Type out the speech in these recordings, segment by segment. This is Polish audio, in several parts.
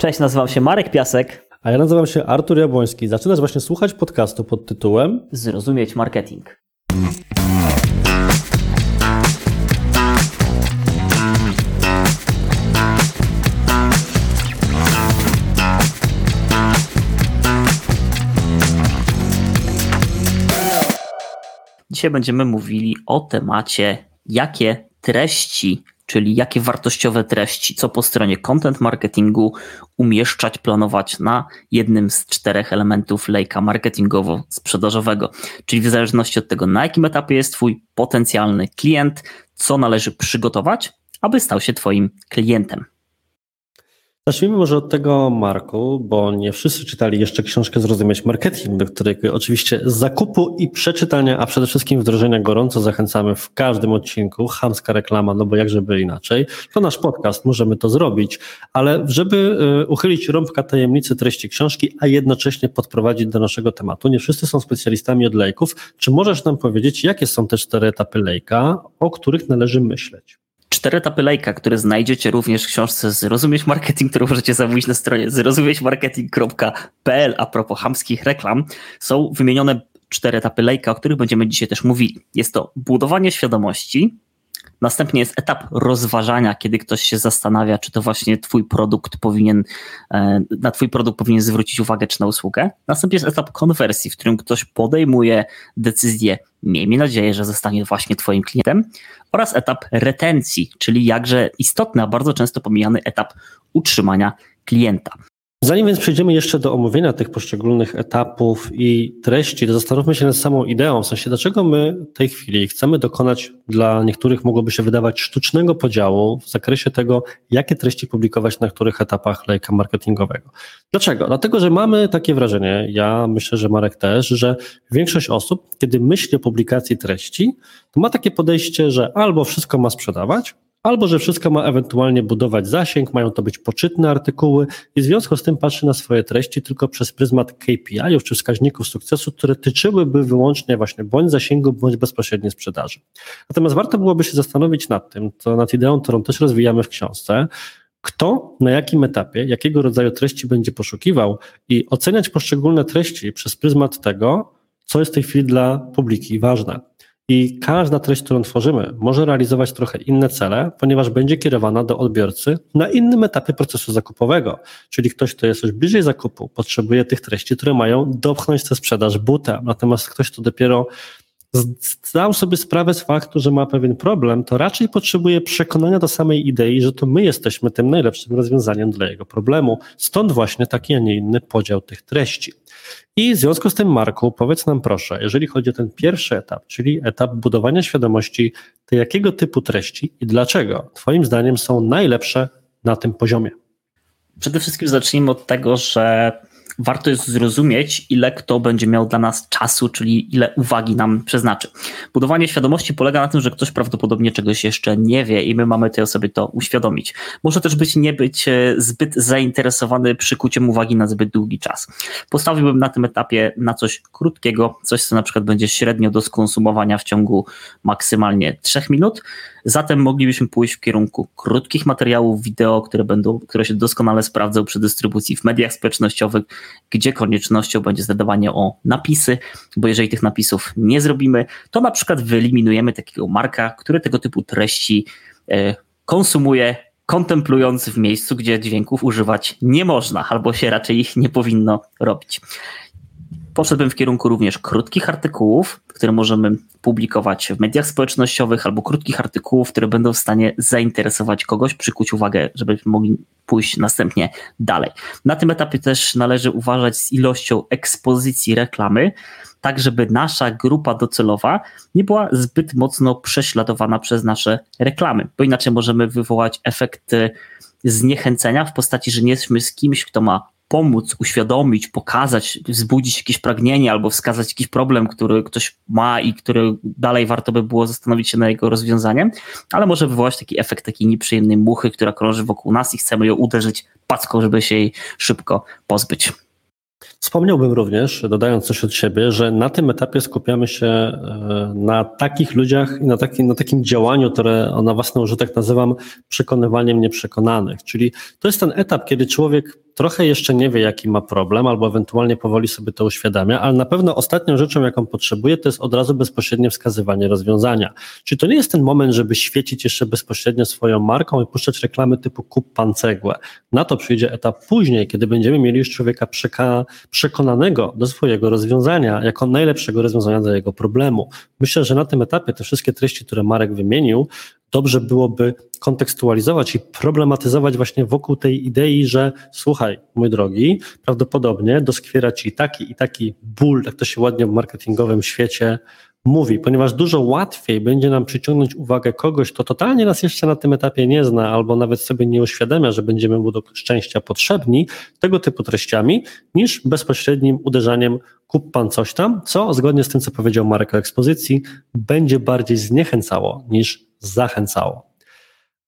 Cześć, nazywam się Marek Piasek. A ja nazywam się Artur Jabłoński. Zaczynasz właśnie słuchać podcastu pod tytułem Zrozumieć marketing. Dzisiaj będziemy mówili o temacie, jakie treści czyli jakie wartościowe treści, co po stronie content marketingu umieszczać, planować na jednym z czterech elementów lejka marketingowo-sprzedażowego. Czyli w zależności od tego, na jakim etapie jest Twój potencjalny klient, co należy przygotować, aby stał się Twoim klientem. Zacznijmy może od tego, Marku, bo nie wszyscy czytali jeszcze książkę Zrozumieć Marketing, do której oczywiście z zakupu i przeczytania, a przede wszystkim wdrożenia gorąco zachęcamy w każdym odcinku. Chamska reklama, no bo jak żeby inaczej. To nasz podcast, możemy to zrobić, ale żeby y, uchylić rąbka tajemnicy treści książki, a jednocześnie podprowadzić do naszego tematu, nie wszyscy są specjalistami od lejków. Czy możesz nam powiedzieć, jakie są te cztery etapy lejka, o których należy myśleć? Cztery etapy lejka, które znajdziecie również w książce Zrozumieć Marketing, którą możecie zamówić na stronie zrozumieć-marketing.pl a propos hamskich reklam, są wymienione cztery etapy lejka, o których będziemy dzisiaj też mówili. Jest to budowanie świadomości, Następnie jest etap rozważania, kiedy ktoś się zastanawia, czy to właśnie twój produkt powinien, e, na twój produkt powinien zwrócić uwagę, czy na usługę. Następnie jest etap konwersji, w którym ktoś podejmuje decyzję, miejmy nadzieję, że zostanie właśnie twoim klientem, oraz etap retencji, czyli jakże istotny, a bardzo często pomijany etap utrzymania klienta. Zanim więc przejdziemy jeszcze do omówienia tych poszczególnych etapów i treści, to zastanówmy się nad samą ideą, w sensie dlaczego my w tej chwili chcemy dokonać, dla niektórych mogłoby się wydawać sztucznego podziału w zakresie tego, jakie treści publikować na których etapach lejka marketingowego. Dlaczego? Dlatego, że mamy takie wrażenie, ja myślę, że Marek też, że większość osób, kiedy myśli o publikacji treści, to ma takie podejście, że albo wszystko ma sprzedawać, albo że wszystko ma ewentualnie budować zasięg, mają to być poczytne artykuły i w związku z tym patrzy na swoje treści tylko przez pryzmat KPI-ów czy wskaźników sukcesu, które tyczyłyby wyłącznie właśnie bądź zasięgu, bądź bezpośredniej sprzedaży. Natomiast warto byłoby się zastanowić nad tym, to nad ideą, którą też rozwijamy w książce, kto na jakim etapie, jakiego rodzaju treści będzie poszukiwał i oceniać poszczególne treści przez pryzmat tego, co jest w tej chwili dla publiki ważne. I każda treść, którą tworzymy, może realizować trochę inne cele, ponieważ będzie kierowana do odbiorcy na innym etapie procesu zakupowego. Czyli ktoś, kto jest już bliżej zakupu, potrzebuje tych treści, które mają dopchnąć tę sprzedaż buta. Natomiast ktoś, kto dopiero zdał sobie sprawę z faktu, że ma pewien problem, to raczej potrzebuje przekonania do samej idei, że to my jesteśmy tym najlepszym rozwiązaniem dla jego problemu. Stąd właśnie taki, a nie inny podział tych treści. I w związku z tym, Marku, powiedz nam proszę, jeżeli chodzi o ten pierwszy etap, czyli etap budowania świadomości, to jakiego typu treści i dlaczego Twoim zdaniem są najlepsze na tym poziomie? Przede wszystkim zacznijmy od tego, że warto jest zrozumieć, ile kto będzie miał dla nas czasu, czyli ile uwagi nam przeznaczy. Budowanie świadomości polega na tym, że ktoś prawdopodobnie czegoś jeszcze nie wie i my mamy tej osobie to uświadomić. Może też być nie być e, zbyt zainteresowany przykuciem uwagi na zbyt długi czas. Postawiłbym na tym etapie na coś krótkiego, coś co na przykład będzie średnio do skonsumowania w ciągu maksymalnie 3 minut, Zatem moglibyśmy pójść w kierunku krótkich materiałów wideo, które będą, które się doskonale sprawdzą przy dystrybucji w mediach społecznościowych, gdzie koniecznością będzie zadawanie o napisy, bo jeżeli tych napisów nie zrobimy, to na przykład wyeliminujemy takiego marka, który tego typu treści e, konsumuje kontemplując w miejscu, gdzie dźwięków używać nie można, albo się raczej ich nie powinno robić. Poszedłbym w kierunku również krótkich artykułów, które możemy publikować w mediach społecznościowych, albo krótkich artykułów, które będą w stanie zainteresować kogoś, przykuć uwagę, żebyśmy mogli pójść następnie dalej. Na tym etapie też należy uważać z ilością ekspozycji reklamy, tak żeby nasza grupa docelowa nie była zbyt mocno prześladowana przez nasze reklamy, bo inaczej możemy wywołać efekt zniechęcenia w postaci, że nie jesteśmy z kimś, kto ma pomóc, uświadomić, pokazać, wzbudzić jakieś pragnienie albo wskazać jakiś problem, który ktoś ma i który dalej warto by było zastanowić się na jego rozwiązaniem, ale może wywołać taki efekt takiej nieprzyjemnej muchy, która krąży wokół nas i chcemy ją uderzyć packą, żeby się jej szybko pozbyć. Wspomniałbym również, dodając coś od siebie, że na tym etapie skupiamy się e, na takich ludziach i na, taki, na takim działaniu, które na własny użytek nazywam przekonywaniem nieprzekonanych. Czyli to jest ten etap, kiedy człowiek trochę jeszcze nie wie, jaki ma problem, albo ewentualnie powoli sobie to uświadamia, ale na pewno ostatnią rzeczą, jaką potrzebuje, to jest od razu bezpośrednie wskazywanie rozwiązania. Czyli to nie jest ten moment, żeby świecić jeszcze bezpośrednio swoją marką i puszczać reklamy typu kup pan cegłę. Na to przyjdzie etap później, kiedy będziemy mieli już człowieka przekonanego do swojego rozwiązania, jako najlepszego rozwiązania dla jego problemu. Myślę, że na tym etapie te wszystkie treści, które Marek wymienił, dobrze byłoby kontekstualizować i problematyzować właśnie wokół tej idei, że słuchaj, mój drogi, prawdopodobnie doskwiera ci taki i taki ból, jak to się ładnie w marketingowym świecie mówi, ponieważ dużo łatwiej będzie nam przyciągnąć uwagę kogoś, kto totalnie nas jeszcze na tym etapie nie zna, albo nawet sobie nie uświadamia, że będziemy mu do szczęścia potrzebni, tego typu treściami, niż bezpośrednim uderzaniem kup pan coś tam, co zgodnie z tym, co powiedział Marek o ekspozycji, będzie bardziej zniechęcało niż zachęcało.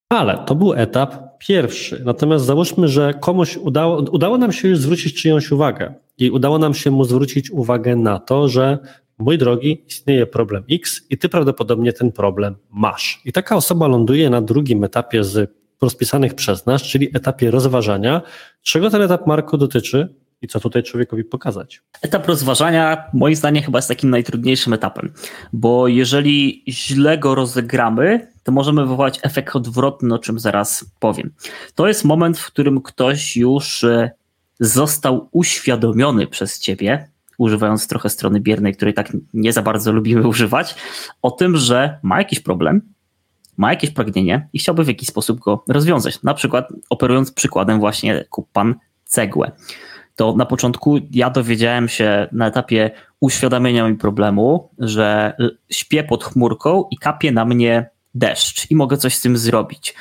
Ale to był etap pierwszy. Natomiast załóżmy, że komuś udało, udało nam się już zwrócić czyjąś uwagę i udało nam się mu zwrócić uwagę na to, że mój drogi, istnieje problem X i ty prawdopodobnie ten problem masz. I taka osoba ląduje na drugim etapie z rozpisanych przez nas, czyli etapie rozważania. Czego ten etap, Marko, dotyczy? i co tutaj człowiekowi pokazać. Etap rozważania, moim zdaniem, chyba jest takim najtrudniejszym etapem, bo jeżeli źle go rozegramy, to możemy wywołać efekt odwrotny, o czym zaraz powiem. To jest moment, w którym ktoś już e, został uświadomiony przez ciebie, używając trochę strony biernej, której tak nie za bardzo lubimy używać, o tym, że ma jakiś problem, ma jakieś pragnienie i chciałby w jakiś sposób go rozwiązać. Na przykład operując przykładem właśnie kup pan cegłę to na początku ja dowiedziałem się na etapie uświadamiania mi problemu, że śpię pod chmurką i kapie na mnie deszcz i mogę coś z tym zrobić.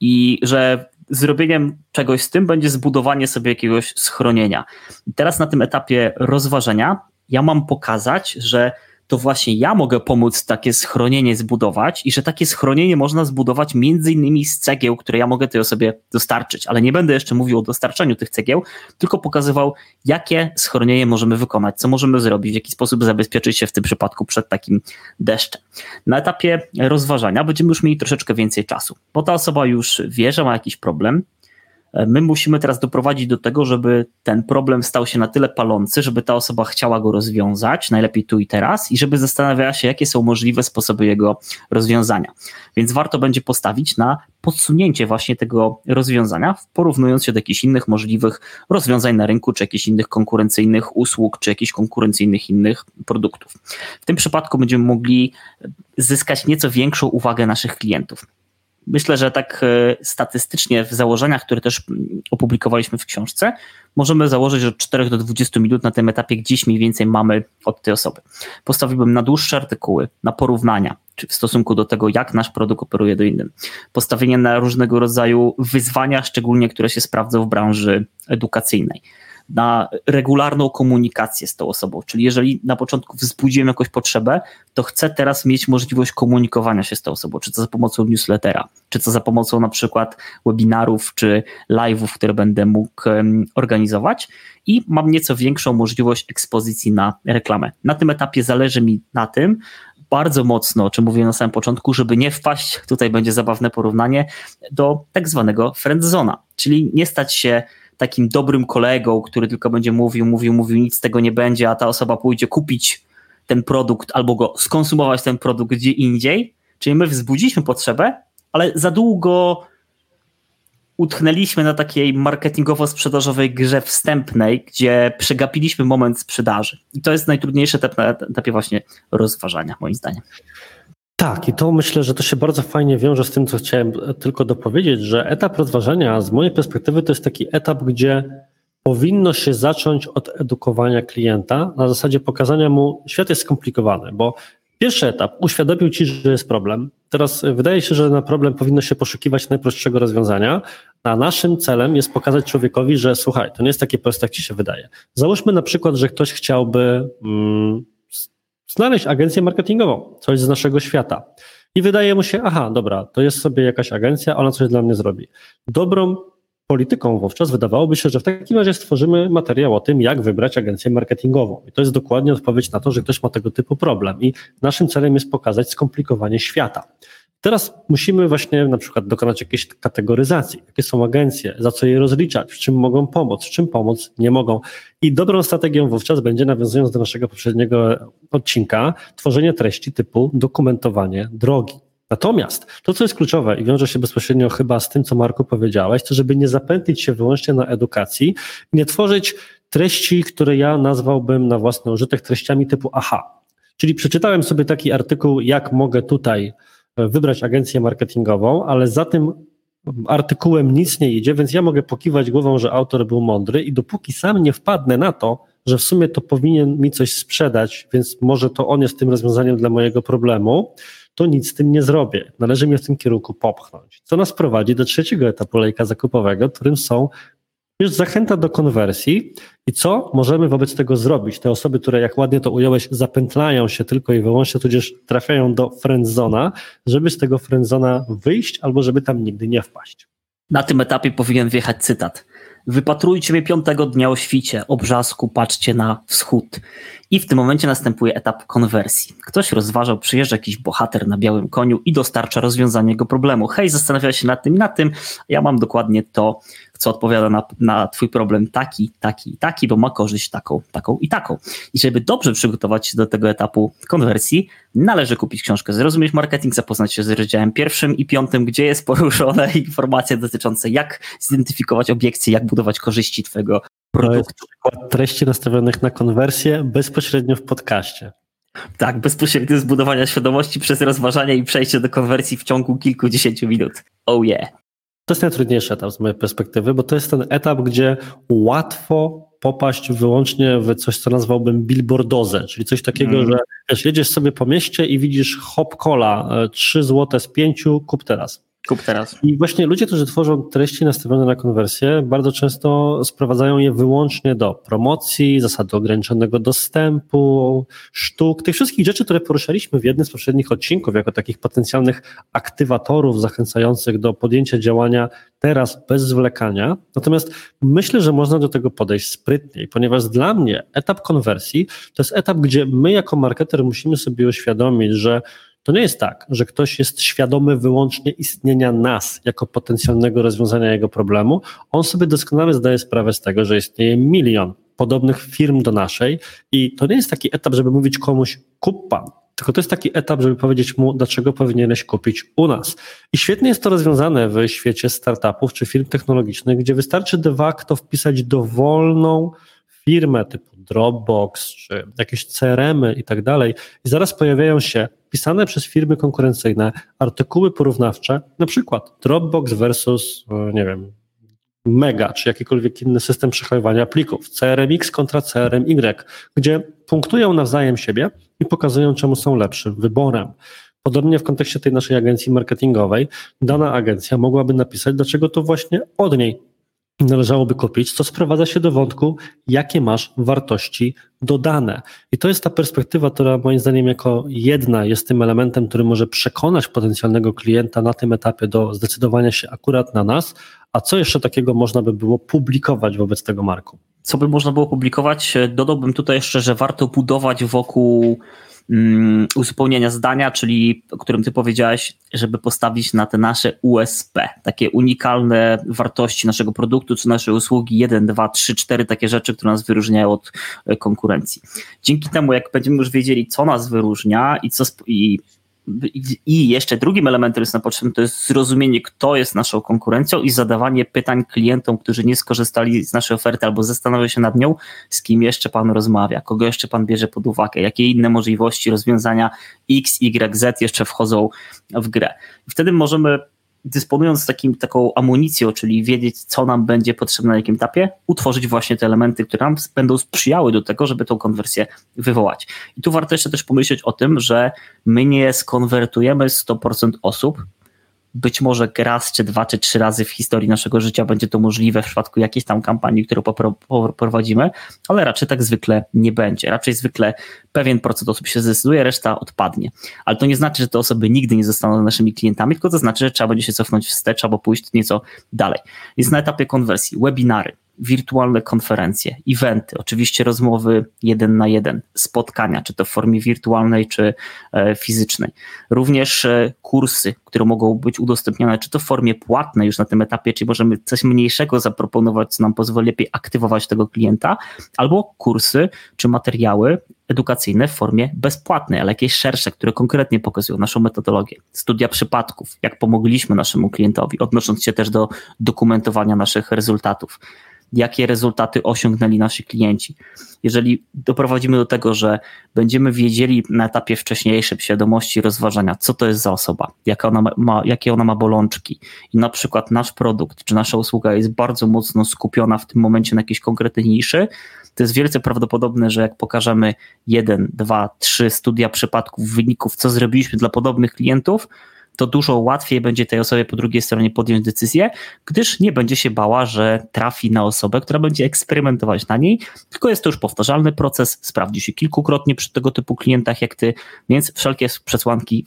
I że zrobieniem czegoś z tym będzie zbudowanie sobie jakiegoś schronienia. I teraz na tym etapie rozważenia ja mam pokazać, że to właśnie ja mogę pomóc takie schronienie zbudować i że takie schronienie można zbudować między innymi z cegieł, które ja mogę tej osobie dostarczyć, ale nie będę jeszcze mówił o dostarczaniu tych cegieł, tylko pokazywał, jakie schronienie możemy wykonać, co możemy zrobić, w jaki sposób zabezpieczyć się w tym przypadku przed takim deszczem. Na etapie rozważania będziemy już mieli troszeczkę więcej czasu, bo ta osoba już wie, że ma jakiś problem, My musimy teraz doprowadzić do tego, żeby ten problem stał się na tyle palący, żeby ta osoba chciała go rozwiązać, najlepiej tu i teraz, i żeby zastanawiała się, jakie są możliwe sposoby jego rozwiązania. Więc warto będzie postawić na podsunięcie właśnie tego rozwiązania, porównując się do jakichś innych możliwych rozwiązań na rynku, czy jakichś innych konkurencyjnych usług, czy jakichś konkurencyjnych innych produktów. W tym przypadku będziemy mogli zyskać nieco większą uwagę naszych klientów. Myślę, że tak e, statystycznie w założeniach, które też opublikowaliśmy w książce, możemy założyć, że od 4 do 20 minut na tym etapie gdzieś mniej więcej mamy od tej osoby. Postawiłbym na dłuższe artykuły, na porównania, czy w stosunku do tego, jak nasz produkt operuje do innym. Postawienie na różnego rodzaju wyzwania, szczególnie które się sprawdzą w branży edukacyjnej na regularną komunikację z tą osobą. Czyli jeżeli na początku wzbudziłem jakąś potrzebę, to chcę teraz mieć możliwość komunikowania się z tą osobą, czy to za pomocą newslettera, czy to za pomocą na przykład webinarów, czy live'ów, które będę mógł organizować i mam nieco większą możliwość ekspozycji na reklamę. Na tym etapie zależy mi na tym, bardzo mocno, o czym mówiłem na samym początku, żeby nie wpaść, tutaj będzie zabawne porównanie, do tak zwanego friendzona, czyli nie stać się takim dobrym kolegą, który tylko będzie mówił, mówił, mówił, nic z tego nie będzie, a ta osoba pójdzie kupić ten produkt albo go skonsumować ten produkt gdzie indziej. Czyli my wzbudziliśmy potrzebę, ale za długo utknęliśmy na takiej marketingowo-sprzedażowej grze wstępnej, gdzie przegapiliśmy moment sprzedaży. I to jest najtrudniejsze etap na etapie właśnie rozważania, moim zdaniem. Tak, i to myślę, że to się bardzo fajnie wiąże z tym, co chciałem tylko dopowiedzieć, że etap rozważania z mojej perspektywy to jest taki etap, gdzie powinno się zacząć od edukowania klienta na zasadzie pokazania mu, świat jest skomplikowany, bo pierwszy etap uświadomił ci, że jest problem. Teraz wydaje się, że na problem powinno się poszukiwać najprostszego rozwiązania, a naszym celem jest pokazać człowiekowi, że słuchaj, to nie jest takie proste, jak ci się wydaje. Załóżmy na przykład, że ktoś chciałby. Mm, znaleźć agencję marketingową, coś z naszego świata. I wydaje mu się, aha, dobra, to jest sobie jakaś agencja, ona coś dla mnie zrobi. Dobrą polityką wówczas wydawałoby się, że w takim razie stworzymy materiał o tym, jak wybrać agencję marketingową. I to jest dokładnie odpowiedź na to, że ktoś ma tego typu problem. I naszym celem jest pokazać skomplikowanie świata. Teraz musimy właśnie na przykład dokonać jakiejś kategoryzacji, jakie są agencje, za co je rozliczać, w czym mogą pomóc, w czym pomóc nie mogą. I dobrą strategią wówczas będzie, nawiązując do naszego poprzedniego odcinka, tworzenie treści typu dokumentowanie drogi. Natomiast to, co jest kluczowe i wiąże się bezpośrednio chyba z tym, co Marku powiedziałeś, to żeby nie zapętlić się wyłącznie na edukacji nie tworzyć treści, które ja nazwałbym na własny użytek treściami typu aha. Czyli przeczytałem sobie taki artykuł, jak mogę tutaj wybrać agencję marketingową, ale za tym artykułem nic nie idzie, więc ja mogę pokiwać głową, że autor był mądry i dopóki sam nie wpadnę na to, że w sumie to powinien mi coś sprzedać, więc może to on jest tym rozwiązaniem dla mojego problemu, to nic z tym nie zrobię. Należy mnie w tym kierunku popchnąć. Co nas prowadzi do trzeciego etapu lejka zakupowego, którym są już zachęta do konwersji i co możemy wobec tego zrobić? Te osoby, które, jak ładnie to ująłeś, zapętlają się tylko i wyłącznie, tudzież trafiają do friendzona, żeby z tego friendzona wyjść albo żeby tam nigdy nie wpaść. Na tym etapie powinien wjechać cytat. Wypatrujcie mnie piątego dnia o świcie, obrzasku, patrzcie na wschód. I w tym momencie następuje etap konwersji. Ktoś rozważał, przyjeżdża jakiś bohater na białym koniu i dostarcza rozwiązanie jego problemu. Hej, zastanawia się nad tym i nad tym, ja mam dokładnie to, co odpowiada na, na twój problem taki, taki, taki, bo ma korzyść taką, taką i taką. I żeby dobrze przygotować się do tego etapu konwersji, należy kupić książkę Zrozumieć Marketing, zapoznać się z rozdziałem pierwszym i piątym, gdzie jest poruszone informacje dotyczące jak zidentyfikować obiekcje, jak budować korzyści twojego produktu. przykład treści nastawionych na konwersję bezpośrednio w podcaście. Tak, bezpośrednio zbudowania świadomości przez rozważanie i przejście do konwersji w ciągu kilkudziesięciu minut. Oh yeah. To jest najtrudniejszy etap z mojej perspektywy, bo to jest ten etap, gdzie łatwo popaść wyłącznie w coś, co nazwałbym billboardozę, czyli coś takiego, mm. że wiesz, jedziesz sobie po mieście i widzisz hop cola, 3 złote z 5, kup teraz. Kup teraz. I właśnie ludzie, którzy tworzą treści nastawione na konwersję, bardzo często sprowadzają je wyłącznie do promocji, zasady ograniczonego dostępu, sztuk, tych wszystkich rzeczy, które poruszaliśmy w jednym z poprzednich odcinków, jako takich potencjalnych aktywatorów zachęcających do podjęcia działania teraz bez zwlekania. Natomiast myślę, że można do tego podejść sprytniej, ponieważ dla mnie etap konwersji to jest etap, gdzie my jako marketer musimy sobie uświadomić, że to nie jest tak, że ktoś jest świadomy wyłącznie istnienia nas jako potencjalnego rozwiązania jego problemu. On sobie doskonale zdaje sprawę z tego, że istnieje milion podobnych firm do naszej i to nie jest taki etap, żeby mówić komuś kup pan, tylko to jest taki etap, żeby powiedzieć mu, dlaczego powinieneś kupić u nas. I świetnie jest to rozwiązane w świecie startupów czy firm technologicznych, gdzie wystarczy de facto wpisać dowolną firmę typu Dropbox, czy jakieś CRM-y i tak dalej, i zaraz pojawiają się pisane przez firmy konkurencyjne artykuły porównawcze, na przykład Dropbox versus, e, nie wiem, Mega, czy jakikolwiek inny system przechowywania plików, CRMX kontra CRMY, gdzie punktują nawzajem siebie i pokazują, czemu są lepszym wyborem. Podobnie w kontekście tej naszej agencji marketingowej, dana agencja mogłaby napisać, dlaczego to właśnie od niej należałoby kupić, co sprowadza się do wątku, jakie masz wartości dodane. I to jest ta perspektywa, która moim zdaniem jako jedna jest tym elementem, który może przekonać potencjalnego klienta na tym etapie do zdecydowania się akurat na nas, a co jeszcze takiego można by było publikować wobec tego marku? Co by można było publikować? Dodałbym tutaj jeszcze, że warto budować wokół Uzupełnienia zdania, czyli o którym ty powiedziałeś, żeby postawić na te nasze USP, takie unikalne wartości naszego produktu, czy naszej usługi, 1, 2, 3, 4 takie rzeczy, które nas wyróżniają od e, konkurencji. Dzięki temu, jak będziemy już wiedzieli, co nas wyróżnia i co i i jeszcze drugim elementem jest na potrzebny, to jest zrozumienie, kto jest naszą konkurencją i zadawanie pytań klientom, którzy nie skorzystali z naszej oferty albo zastanawiają się nad nią, z kim jeszcze pan rozmawia, kogo jeszcze pan bierze pod uwagę, jakie inne możliwości rozwiązania X, Y, Z jeszcze wchodzą w grę. I wtedy możemy dysponując takim, taką amunicją, czyli wiedzieć, co nam będzie potrzebne na jakim etapie, utworzyć właśnie te elementy, które nam będą sprzyjały do tego, żeby tą konwersję wywołać. I tu warto jeszcze też pomyśleć o tym, że my nie skonwertujemy 100% osób, być może raz, czy dwa, czy trzy razy w historii naszego życia będzie to możliwe w przypadku jakiejś tam kampanii, którą prowadzimy, ale raczej tak zwykle nie będzie. Raczej zwykle pewien procent osób się zdecyduje, reszta odpadnie. Ale to nie znaczy, że te osoby nigdy nie zostaną naszymi klientami, tylko to znaczy, że trzeba będzie się cofnąć wstecz albo pójść nieco dalej. Jest na etapie konwersji, webinary. Wirtualne konferencje, eventy, oczywiście rozmowy jeden na jeden, spotkania, czy to w formie wirtualnej, czy e, fizycznej. Również e, kursy, które mogą być udostępnione, czy to w formie płatnej już na tym etapie, czy możemy coś mniejszego zaproponować, co nam pozwoli lepiej aktywować tego klienta, albo kursy, czy materiały edukacyjne w formie bezpłatnej, ale jakieś szersze, które konkretnie pokazują naszą metodologię. Studia przypadków, jak pomogliśmy naszemu klientowi, odnosząc się też do dokumentowania naszych rezultatów jakie rezultaty osiągnęli nasi klienci. Jeżeli doprowadzimy do tego, że będziemy wiedzieli na etapie wcześniejszym świadomości rozważania, co to jest za osoba, ona ma, jakie ona ma bolączki i na przykład nasz produkt czy nasza usługa jest bardzo mocno skupiona w tym momencie na jakiejś konkretnej niszy, to jest wielce prawdopodobne, że jak pokażemy jeden, dwa, trzy studia przypadków, wyników, co zrobiliśmy dla podobnych klientów, to dużo łatwiej będzie tej osobie po drugiej stronie podjąć decyzję, gdyż nie będzie się bała, że trafi na osobę, która będzie eksperymentować na niej, tylko jest to już powtarzalny proces, sprawdzi się kilkukrotnie przy tego typu klientach jak ty, więc wszelkie przesłanki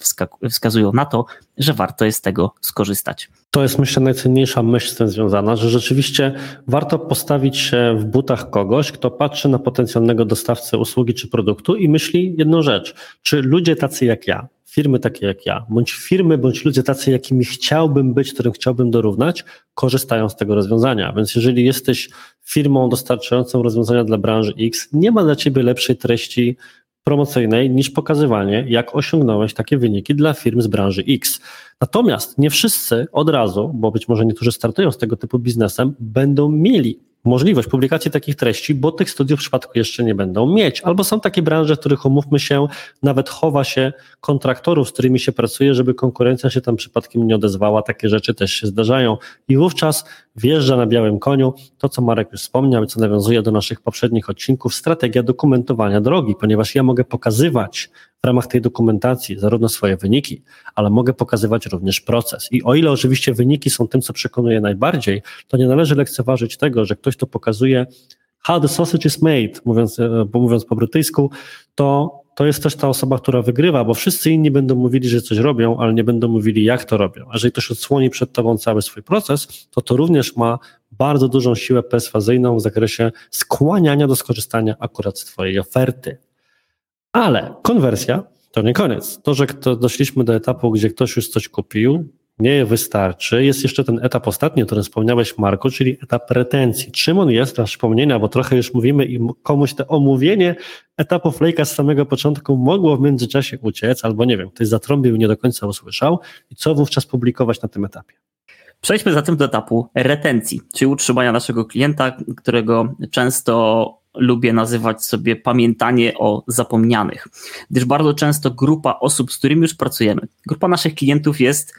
wskazują na to, że warto jest z tego skorzystać. To jest myślę najcenniejsza myśl z tym związana, że rzeczywiście warto postawić się w butach kogoś, kto patrzy na potencjalnego dostawcę usługi czy produktu i myśli jedną rzecz, czy ludzie tacy jak ja, firmy takie jak ja, bądź firmy, bądź ludzie tacy, jakimi chciałbym być, którym chciałbym dorównać, korzystają z tego rozwiązania. Więc jeżeli jesteś firmą dostarczającą rozwiązania dla branży X, nie ma dla ciebie lepszej treści promocyjnej niż pokazywanie, jak osiągnąłeś takie wyniki dla firm z branży X. Natomiast nie wszyscy od razu, bo być może niektórzy startują z tego typu biznesem, będą mieli możliwość publikacji takich treści, bo tych studiów w przypadku jeszcze nie będą mieć. Albo są takie branże, w których umówmy się, nawet chowa się kontraktorów, z którymi się pracuje, żeby konkurencja się tam przypadkiem nie odezwała. Takie rzeczy też się zdarzają. I wówczas wjeżdża na białym koniu to, co Marek już wspomniał co nawiązuje do naszych poprzednich odcinków, strategia dokumentowania drogi, ponieważ ja mogę pokazywać w ramach tej dokumentacji zarówno swoje wyniki, ale mogę pokazywać również proces. I o ile oczywiście wyniki są tym, co przekonuje najbardziej, to nie należy lekceważyć tego, że ktoś to pokazuje how the sausage is made, mówiąc, e, mówiąc po brytyjsku, to to jest też ta osoba, która wygrywa, bo wszyscy inni będą mówili, że coś robią, ale nie będą mówili, jak to robią. A jeżeli ktoś odsłoni przed tobą cały swój proces, to to również ma bardzo dużą siłę perswazyjną w zakresie skłaniania do skorzystania akurat z twojej oferty. Ale konwersja to nie koniec. To, że doszliśmy do etapu, gdzie ktoś już coś kupił, nie wystarczy. Jest jeszcze ten etap ostatni, o którym wspomniałeś, Marku, czyli etap retencji. Czym on jest dla przypomnienia, bo trochę już mówimy i komuś to omówienie etapu Flake'a z samego początku mogło w międzyczasie uciec, albo nie wiem, ktoś zatrąbił nie do końca usłyszał. I co wówczas publikować na tym etapie? Przejdźmy zatem do etapu retencji, czyli utrzymania naszego klienta, którego często lubię nazywać sobie pamiętanie o zapomnianych, gdyż bardzo często grupa osób, z którymi już pracujemy, grupa naszych klientów jest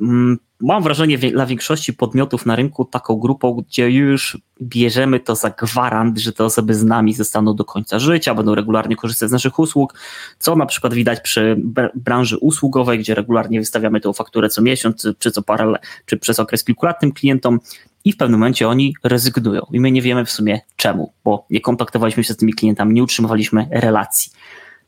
mm, mam wrażenie dla większości podmiotów na rynku taką grupą, gdzie już bierzemy to za gwarant, że te osoby z nami zostaną do końca życia, będą regularnie korzystać z naszych usług, co na przykład widać przy branży usługowej, gdzie regularnie wystawiamy tę fakturę co miesiąc, czy co parę, czy przez okres kilku lat tym klientom i w pewnym momencie oni rezygnują i my nie wiemy w sumie czemu, bo nie kontaktowaliśmy się z tymi klientami, nie utrzymywaliśmy relacji.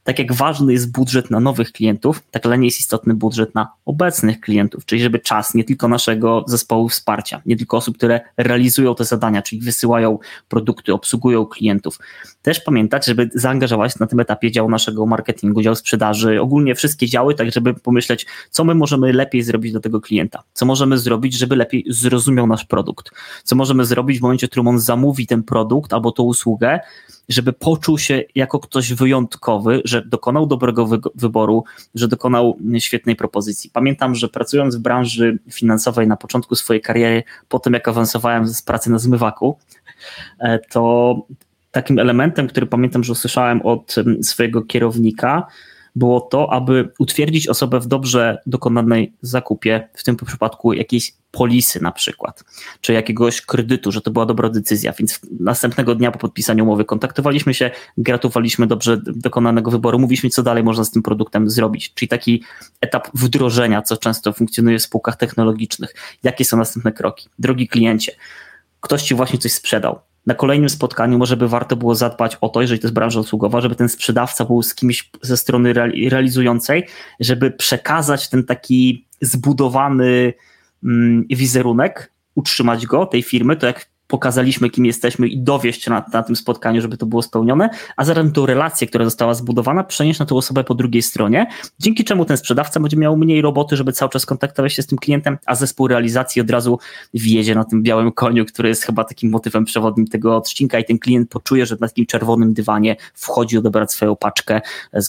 Tak jak ważny jest budżet na nowych klientów, tak dla niej jest istotny budżet na obecnych klientów, czyli żeby czas nie tylko naszego zespołu wsparcia, nie tylko osób, które realizują te zadania, czyli wysyłają produkty, obsługują klientów. Też pamiętać, żeby zaangażować na tym etapie dział naszego marketingu, dział sprzedaży, ogólnie wszystkie działy, tak żeby pomyśleć, co my możemy lepiej zrobić dla tego klienta, co możemy zrobić, żeby lepiej zrozumiał nasz produkt, co możemy zrobić w momencie, w którym on zamówi ten produkt albo tą usługę, żeby poczuł się jako ktoś wyjątkowy, że dokonał dobrego wyboru, że dokonał świetnej propozycji. Pamiętam, że pracując w branży finansowej na początku swojej kariery, po tym jak awansowałem z pracy na zmywaku, e, to takim elementem, który pamiętam, że usłyszałem od swojego kierownika, było to, aby utwierdzić osobę w dobrze dokonanej zakupie, w tym przypadku jakiejś polisy na przykład, czy jakiegoś kredytu, że to była dobra decyzja, więc następnego dnia po podpisaniu umowy kontaktowaliśmy się, gratulowaliśmy dobrze dokonanego wyboru, mówiliśmy co dalej można z tym produktem zrobić, czyli taki etap wdrożenia, co często funkcjonuje w spółkach technologicznych, jakie są następne kroki. Drogi kliencie, ktoś ci właśnie coś sprzedał, na kolejnym spotkaniu może by warto było zadbać o to, jeżeli to jest branża usługowa, żeby ten sprzedawca był z kimś ze strony realizującej, żeby przekazać ten taki zbudowany mm, wizerunek, utrzymać go, tej firmy, to jak pokazaliśmy, kim jesteśmy i dowieść na, na tym spotkaniu, żeby to było spełnione, a zarazem tą relację, która została zbudowana, przenieść na tą osobę po drugiej stronie, dzięki czemu ten sprzedawca będzie miał mniej roboty, żeby cały czas kontaktować się z tym klientem, a zespół realizacji od razu wjedzie na tym białym koniu, który jest chyba takim motywem przewodnim tego odcinka i ten klient poczuje, że na takim czerwonym dywanie wchodzi odebrać swoją paczkę,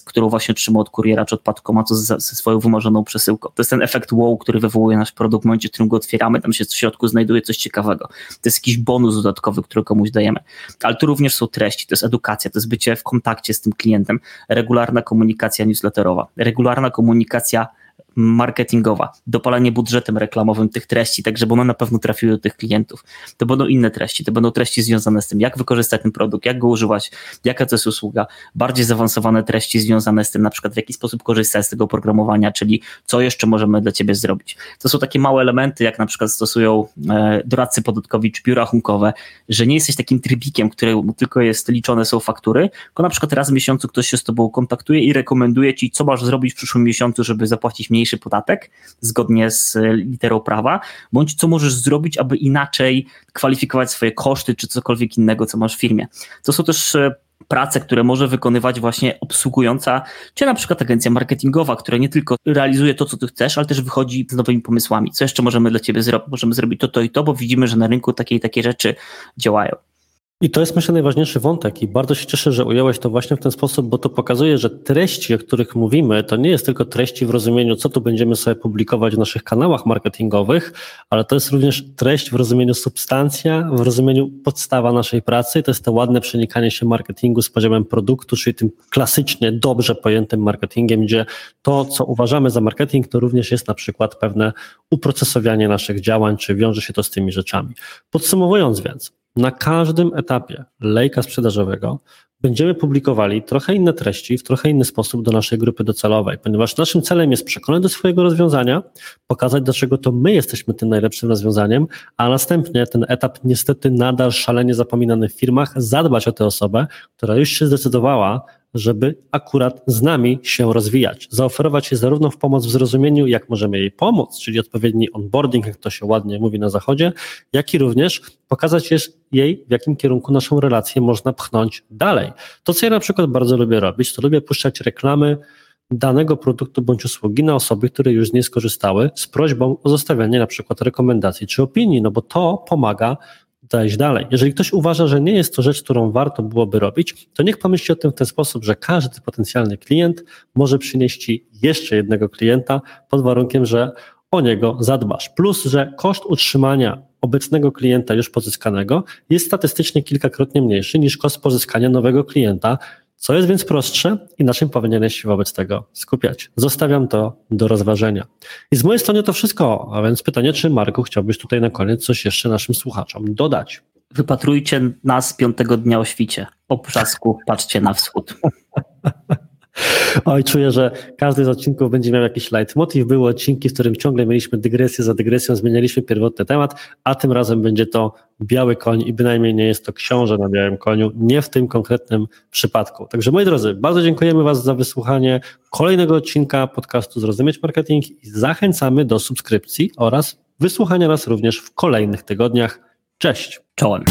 którą właśnie trzyma od kuriera czy od paczkomatu ze swoją wymarzoną przesyłką. To jest ten efekt wow, który wywołuje nasz produkt w momencie, w którym go otwieramy, tam się w środku znajduje coś ciekawego. To jest jakiś bonus dodatkowy, który komuś dajemy. Ale tu również są treści, to jest edukacja, to jest bycie w kontakcie z tym klientem, regularna komunikacja newsletterowa, regularna komunikacja marketingowa, dopalanie budżetem reklamowym tych treści, tak żeby one na pewno trafiły do tych klientów. To będą inne treści, to będą treści związane z tym, jak wykorzystać ten produkt, jak go używać, jaka to jest usługa, bardziej zaawansowane treści związane z tym, na przykład w jaki sposób korzystać z tego oprogramowania, czyli co jeszcze możemy dla ciebie zrobić. To są takie małe elementy, jak na przykład stosują e, doradcy podatkowi czy biura rachunkowe, że nie jesteś takim trybikiem, który tylko jest liczone są faktury, tylko na przykład raz w miesiącu ktoś się z tobą kontaktuje i rekomenduje ci, co masz zrobić w przyszłym miesiącu, żeby zapłacić mniej mniejszy podatek zgodnie z literą prawa, bądź co możesz zrobić, aby inaczej kwalifikować swoje koszty czy cokolwiek innego, co masz w firmie. To są też e, prace, które może wykonywać właśnie obsługująca cię na przykład agencja marketingowa, która nie tylko realizuje to, co ty chcesz, ale też wychodzi z nowymi pomysłami. Co jeszcze możemy dla ciebie zrobić? Możemy zrobić to, to i to, bo widzimy, że na rynku takie i takie rzeczy działają. I to jest myślę najważniejszy wątek i bardzo się cieszę, że ująłeś to właśnie w ten sposób, bo to pokazuje, że treści, o których mówimy, to nie jest tylko treści w rozumieniu, co tu będziemy sobie publikować w naszych kanałach marketingowych, ale to jest również treść w rozumieniu substancja, w rozumieniu podstawa naszej pracy. To jest to ładne przenikanie się marketingu z poziomem produktu, czyli tym klasycznie dobrze pojętym marketingiem, gdzie to, co uważamy za marketing, to również jest na przykład pewne uprocesowianie naszych działań, czy wiąże się to z tymi rzeczami. Podsumowując więc, na każdym etapie lejka sprzedażowego będziemy publikowali trochę inne treści w trochę inny sposób do naszej grupy docelowej, ponieważ naszym celem jest przekonać do swojego rozwiązania, pokazać, dlaczego to my jesteśmy tym najlepszym rozwiązaniem, a następnie ten etap niestety nadal szalenie zapominany w firmach, zadbać o tę osobę, która już się zdecydowała, żeby akurat z nami się rozwijać. Zaoferować jej zarówno w pomoc w zrozumieniu, jak możemy jej pomóc, czyli odpowiedni onboarding, jak to się ładnie mówi na zachodzie, jak i również pokazać jej, w jakim kierunku naszą relację można pchnąć dalej. To, co ja na przykład bardzo lubię robić, to lubię puszczać reklamy danego produktu bądź usługi na osoby, które już z niej skorzystały, z prośbą o zostawianie na przykład rekomendacji czy opinii, no bo to pomaga iść dalej. Jeżeli ktoś uważa, że nie jest to rzecz, którą warto byłoby robić, to niech pomyśli o tym w ten sposób, że każdy potencjalny klient może przynieść Ci jeszcze jednego klienta pod warunkiem, że o niego zadbasz. Plus, że koszt utrzymania obecnego klienta już pozyskanego jest statystycznie kilkakrotnie mniejszy niż koszt pozyskania nowego klienta, co jest więc prostsze i na czym powinieneś się wobec tego skupiać? Zostawiam to do rozważenia. I z mojej strony to wszystko, a więc pytanie, czy Marku chciałbyś tutaj na koniec coś jeszcze naszym słuchaczom dodać? Wypatrujcie nas piątego dnia o świcie. O przasku patrzcie na wschód. Oj, czuję, że każdy z odcinków będzie miał jakiś leitmotiv. Były odcinki, w którym ciągle mieliśmy dygresję za dygresją, zmienialiśmy pierwotny temat, a tym razem będzie to biały koń i bynajmniej nie jest to książę na białym koniu, nie w tym konkretnym przypadku. Także moi drodzy, bardzo dziękujemy Was za wysłuchanie kolejnego odcinka podcastu Zrozumieć Marketing i zachęcamy do subskrypcji oraz wysłuchania nas również w kolejnych tygodniach. Cześć! Czołem!